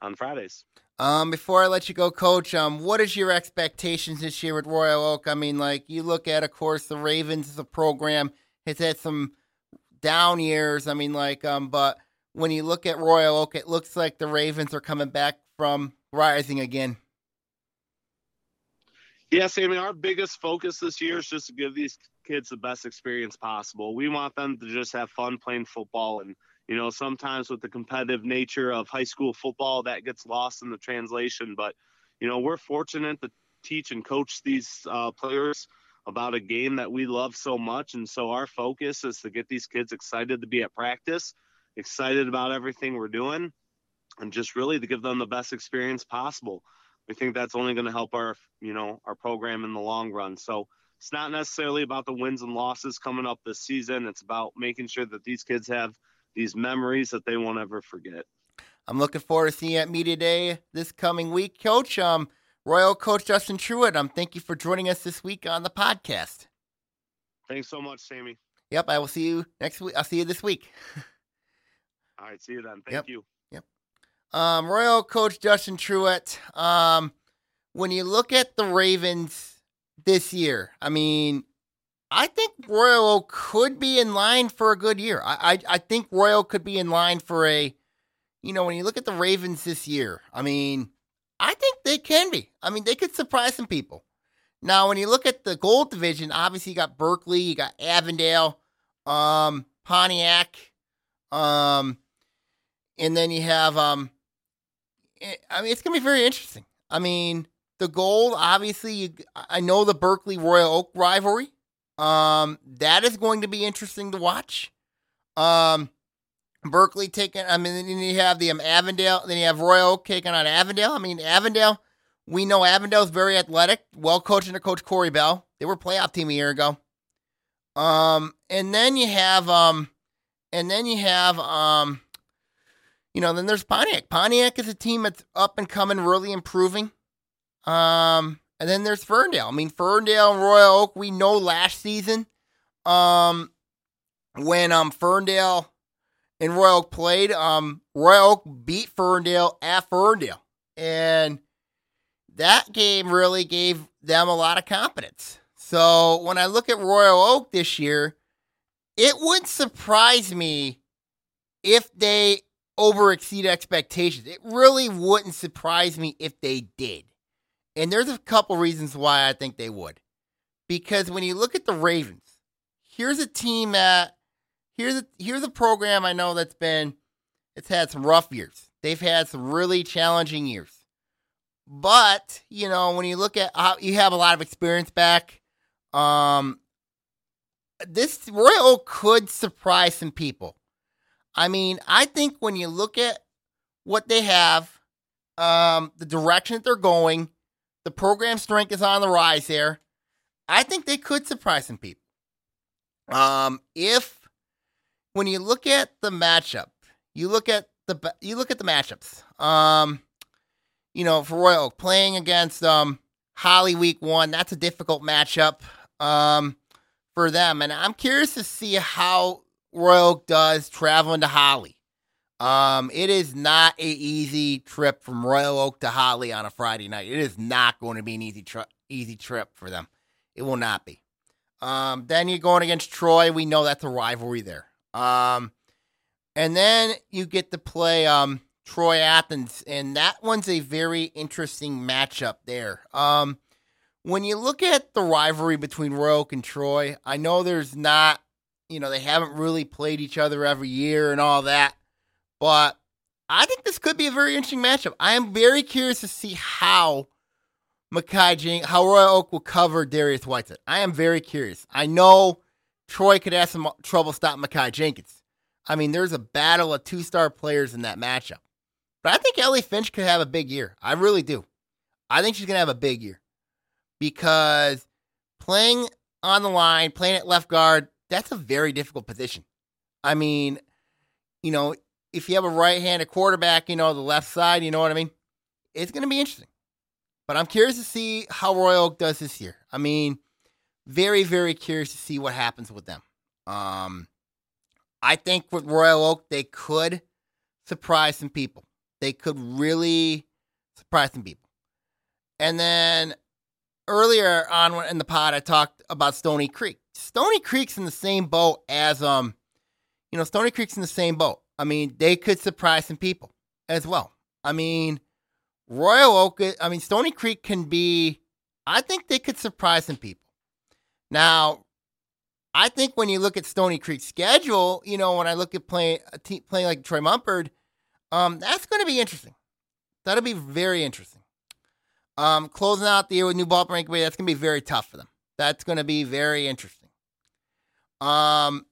on Fridays. Um, before I let you go, Coach, um, what is your expectations this year with Royal Oak? I mean, like you look at, of course, the Ravens as a program has had some down years. I mean, like, um, but when you look at Royal Oak, it looks like the Ravens are coming back from rising again. Yes, I mean our biggest focus this year is just to give these kids the best experience possible. We want them to just have fun playing football and you know sometimes with the competitive nature of high school football that gets lost in the translation but you know we're fortunate to teach and coach these uh, players about a game that we love so much and so our focus is to get these kids excited to be at practice excited about everything we're doing and just really to give them the best experience possible. We think that's only going to help our, you know, our program in the long run. So it's not necessarily about the wins and losses coming up this season. It's about making sure that these kids have these memories that they won't ever forget. I'm looking forward to seeing you at Media Day this coming week, Coach. Um, Royal Coach Justin Truitt, um, thank you for joining us this week on the podcast. Thanks so much, Sammy. Yep, I will see you next week. I'll see you this week. All right, see you then. Thank yep. you. Yep. Um, Royal coach Justin Truitt. Um, when you look at the Ravens this year, I mean, I think Royal could be in line for a good year. I, I, I think Royal could be in line for a, you know, when you look at the Ravens this year, I mean, I think they can be. I mean, they could surprise some people. Now, when you look at the gold division, obviously you got Berkley, you got Avondale, um, Pontiac, um, and then you have, um, eh, I mean, it's to be very interesting. I mean, the gold, obviously, you, I know the Berkley Royal Oak rivalry. Um, that is going to be interesting to watch. Um, Berkley taking, I mean, then you have the um, Avondale, then you have Royal Oak taking on Avondale. I mean, Avondale, We know Avondale is very athletic, well coached under Coach Corey Bell. They were playoff team a year ago. Um, and then you have um, and then you have um, you know, then there's Pontiac. Pontiac is a team that's up and coming, really improving. Um, and then there's Ferndale. I mean, Ferndale and Royal Oak, we know last season, um, when um Ferndale and Royal Oak played, um, Royal Oak beat Ferndale at Ferndale. And that game really gave them a lot of confidence. So when I look at Royal Oak this year, it wouldn't surprise me if they over exceed expectations. It really wouldn't surprise me if they did. And there's a couple reasons why I think they would. Because when you look at the Ravens, here's a team that here's a here's a program I know that's been it's had some rough years. They've had some really challenging years. But, you know, when you look at how you have a lot of experience back, um this Royal could surprise some people. I mean, I think when you look at what they have, um, the direction that they're going, the program strength is on the rise there. I think they could surprise some people. Um, if when you look at the matchup, you look at the you look at the matchups. Um, you know, for Royal Oak playing against um Holly Week One, that's a difficult matchup um for them, and I'm curious to see how Royal Oak does traveling to Holly. Um, it is not a easy trip from Royal Oak to Holly on a Friday night. It is not going to be an easy trip. Easy trip for them. It will not be. Um, then you're going against Troy. We know that's a rivalry there. Um, and then you get to play um Troy Athens, and that one's a very interesting matchup there. Um, when you look at the rivalry between Royal Oak and Troy, I know there's not, you know, they haven't really played each other every year and all that. But I think this could be a very interesting matchup. I am very curious to see how Makai Jen- how Royal Oak will cover Darius Whiteside. I am very curious. I know Troy could have some trouble stopping Makai Jenkins. I mean, there's a battle of two star players in that matchup. But I think Ellie Finch could have a big year. I really do. I think she's going to have a big year because playing on the line, playing at left guard, that's a very difficult position. I mean, you know, if you have a right-handed quarterback, you know, the left side, you know what I mean? It's going to be interesting. But I'm curious to see how Royal Oak does this year. I mean, very, very curious to see what happens with them. Um, I think with Royal Oak, they could surprise some people. They could really surprise some people. And then earlier on in the pod, I talked about Stony Creek. Stony Creek's in the same boat as um, you know, Stony Creek's in the same boat. I mean, they could surprise some people as well. I mean, Royal Oak, I mean, Stony Creek can be, I think they could surprise some people. Now, I think when you look at Stony Creek's schedule, you know, when I look at playing playing like Troy Mumford, um, that's going to be interesting. That'll be very interesting. Um, closing out the year with New Baltimore Bay, that's going to be very tough for them. That's going to be very interesting. Um,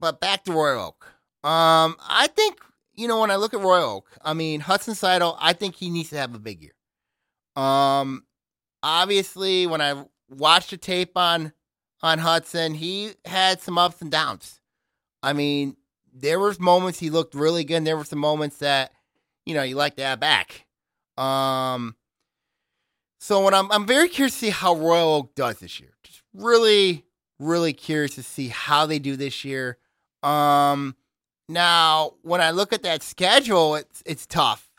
but back to Royal Oak. Um, I think you know when I look at Royal Oak, I mean Hudson Seidel, I think he needs to have a big year. Um, obviously, when I watched the tape on on Hudson, he had some ups and downs. I mean, there was moments he looked really good. And there were some moments that you know you like to have back. Um, so when I'm I'm very curious to see how Royal Oak does this year. Just really, really curious to see how they do this year. Um, now, when I look at that schedule, it's it's tough.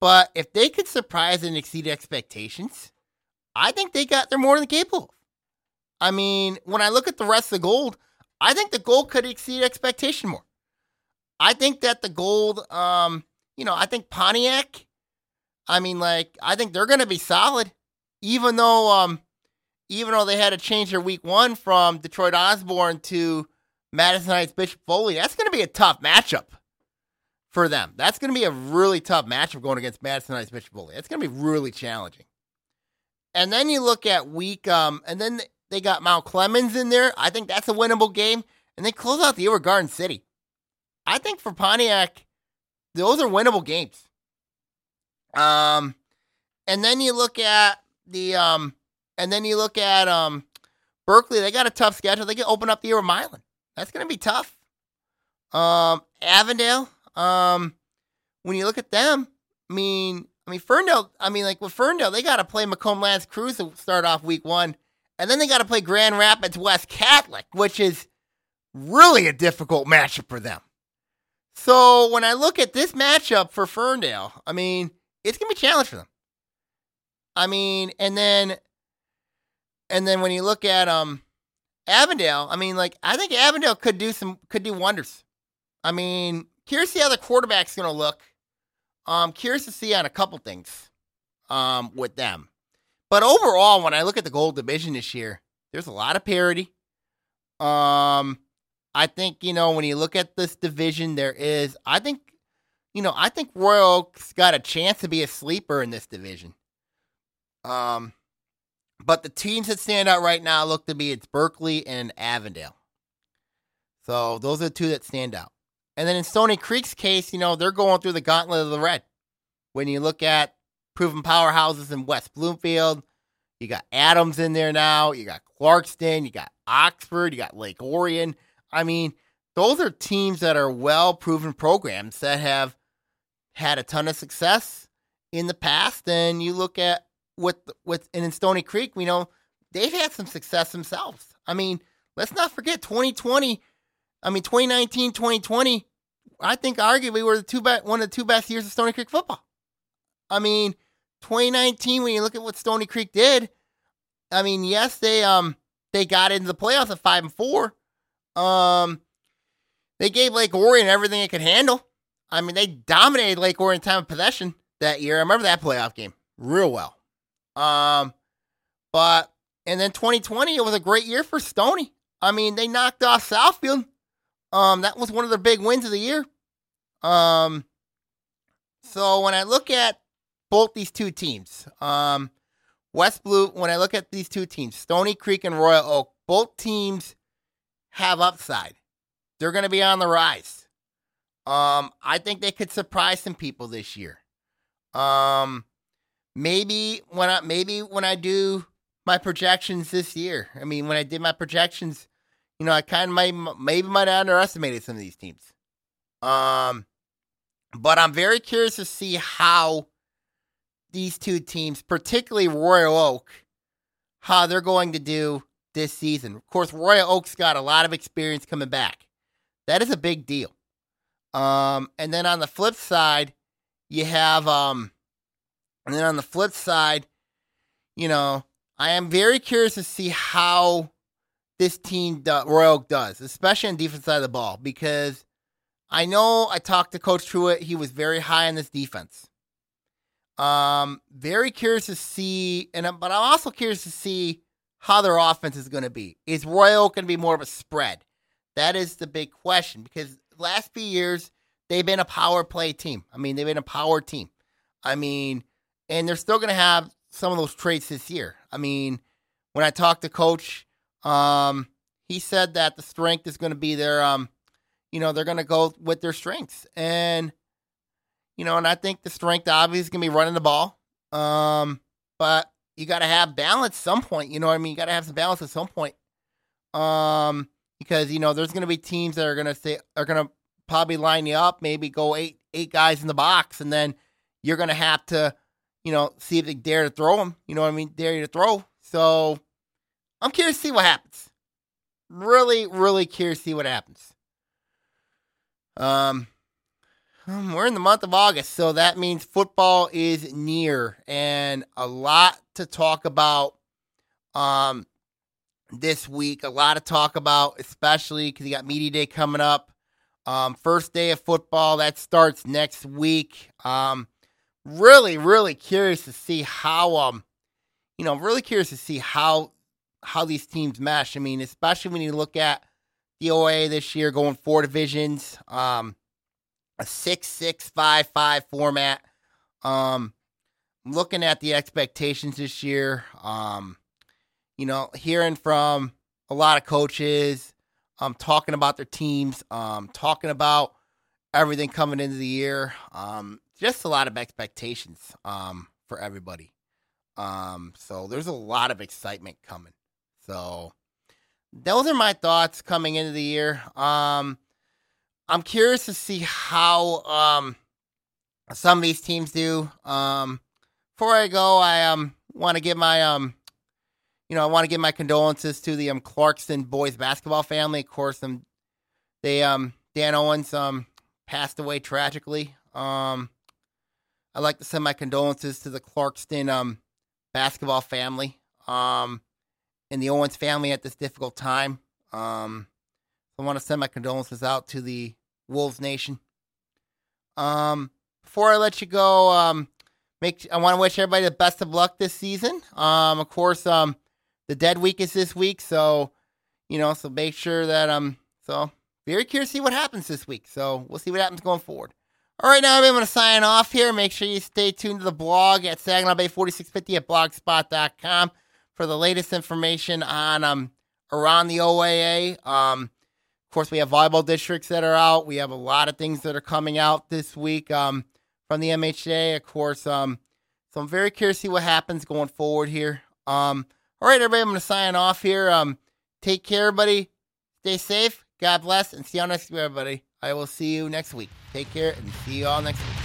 But if they could surprise and exceed expectations, I think they got they're more than capable. I mean, when I look at the rest of the gold, I think the gold could exceed expectation more. I think that the gold, um, you know, I think Pontiac, I mean, like, I think they're gonna be solid, even though um even though they had to change their week one from Detroit Osborn to Madison Heights Bishop Foley, that's going to be a tough matchup for them. That's going to be a really tough matchup going against Madison Heights Bishop Foley. It's going to be really challenging. And then you look at week, um, and then they got Mount Clemens in there. I think that's a winnable game. And they close out the year Garden City. I think for Pontiac, those are winnable games. Um, and then you look at the um, and then you look at um, Berkley. They got a tough schedule. They can open up the year with Milan. That's going to be tough. Um, Avondale. Um, when you look at them, I mean, I mean Ferndale. I mean, like with Ferndale, they got to play Macomb L'Anse Creuse to start off week one, and then they got to play Grand Rapids West Catholic, which is really a difficult matchup for them. So when I look at this matchup for Ferndale, I mean, it's gonna be a challenge for them. I mean, and then and then when you look at um Avondale, I mean, like I think Avondale could do some could do wonders. I mean, curious to see how the quarterback's gonna look. Um, curious to see on a couple things um with them. But overall, when I look at the gold division this year, there's a lot of parity. Um, I think, you know, when you look at this division, there is, I think, you know, I think Royal Oak's got a chance to be a sleeper in this division. Um, but the teams that stand out right now look to be it's Berkley and Avondale. So those are the two that stand out. And then in Stony Creek's case, you know, they're going through the gauntlet of the red. When you look at proven powerhouses in West Bloomfield, you got Adams in there now, you got Clarkston, you got Oxford, you got Lake Orion. I mean, those are teams that are well proven programs that have had a ton of success in the past. And you look at with with and in Stony Creek, we know they've had some success themselves. I mean, let's not forget 2020. I mean, 2019, 2020. I think arguably were the two best, one of the two best years of Stony Creek football. I mean, 2019, when you look at what Stony Creek did, I mean, yes, they um they got into the playoffs at five and four. Um, they gave Lake Orion everything it could handle. I mean, they dominated Lake Orion time of possession that year. I remember that playoff game real well. Um, but and then 2020, it was a great year for Stony. I mean, they knocked off Southfield. Um, that was one of their big wins of the year. Um, so when I look at both these two teams, um, West Blue, when I look at these two teams, Stony Creek and Royal Oak, both teams have upside. They're going to be on the rise. Um, I think they could surprise some people this year. Um, maybe when I maybe when I do my projections this year. I mean, when I did my projections, you know, I kind of might maybe might have underestimated some of these teams. Um, but I'm very curious to see how these two teams, particularly Royal Oak, how they're going to do this season. Of course, Royal Oak's got a lot of experience coming back. That is a big deal. Um, and then on the flip side, you have um, and then on the flip side, you know, I am very curious to see how this team do, Royal Oak does, especially on defense side of the ball, because I know I talked to Coach Truitt. He was very high on this defense. Um, very curious to see, and but I'm also curious to see how their offense is going to be. Is Royal going to be more of a spread? That is the big question because last few years they've been a power play team. I mean, they've been a power team. I mean, and they're still going to have some of those traits this year. I mean, when I talked to Coach, um, he said that the strength is going to be their, um, you know, they're going to go with their strengths, and you know, and I think the strength obviously is going to be running the ball. Um, but you got to have balance some point. You know what I mean? You got to have some balance at some point. Um, because you know there's going to be teams that are going to say are going to probably line you up, maybe go eight eight guys in the box, and then you're going to have to, you know, see if they dare to throw them. You know what I mean? Dare you to throw. So I'm curious to see what happens. Really, really curious to see what happens. Um, um, we're in the month of August, so that means football is near, and a lot to talk about. Um, this week, a lot to talk about, especially because you got media day coming up. Um, first day of football that starts next week. Um, really, really curious to see how um, you know, really curious to see how how these teams mesh. I mean, especially when you look at the OA this year going four divisions. Um, a six six five five format. Um, looking at the expectations this year. Um, you know, hearing from a lot of coaches, um, talking about their teams, um, talking about everything coming into the year. Um, just a lot of expectations, um, for everybody. Um, so there's a lot of excitement coming. So those are my thoughts coming into the year. Um, I'm curious to see how um some of these teams do. Um, before I go, I um want to give my um you know I want to give my condolences to the um Clarkston boys basketball family. Of course, um they um Dan Owens um passed away tragically. Um, I'd like to send my condolences to the Clarkston um basketball family. Um, and the Owens family at this difficult time. Um, I want to send my condolences out to the Wolves Nation. Um, before I let you go, um, make I want to wish everybody the best of luck this season. Um, of course, um, the dead week is this week, so you know, so make sure that um, so very curious to see what happens this week. So we'll see what happens going forward. All right, now I'm going to sign off here. Make sure you stay tuned to the blog at Saginaw Bay 4650 at blogspot.com for the latest information on um around the OAA. Um, of course, we have volleyball districts that are out. We have a lot of things that are coming out this week um, from the MHA. Of course, um, so I'm very curious to see what happens going forward here. Um, all right, everybody, I'm going to sign off here. Um, take care, everybody. Stay safe. God bless, and see you all next week, everybody. I will see you next week. Take care, and see you all next week.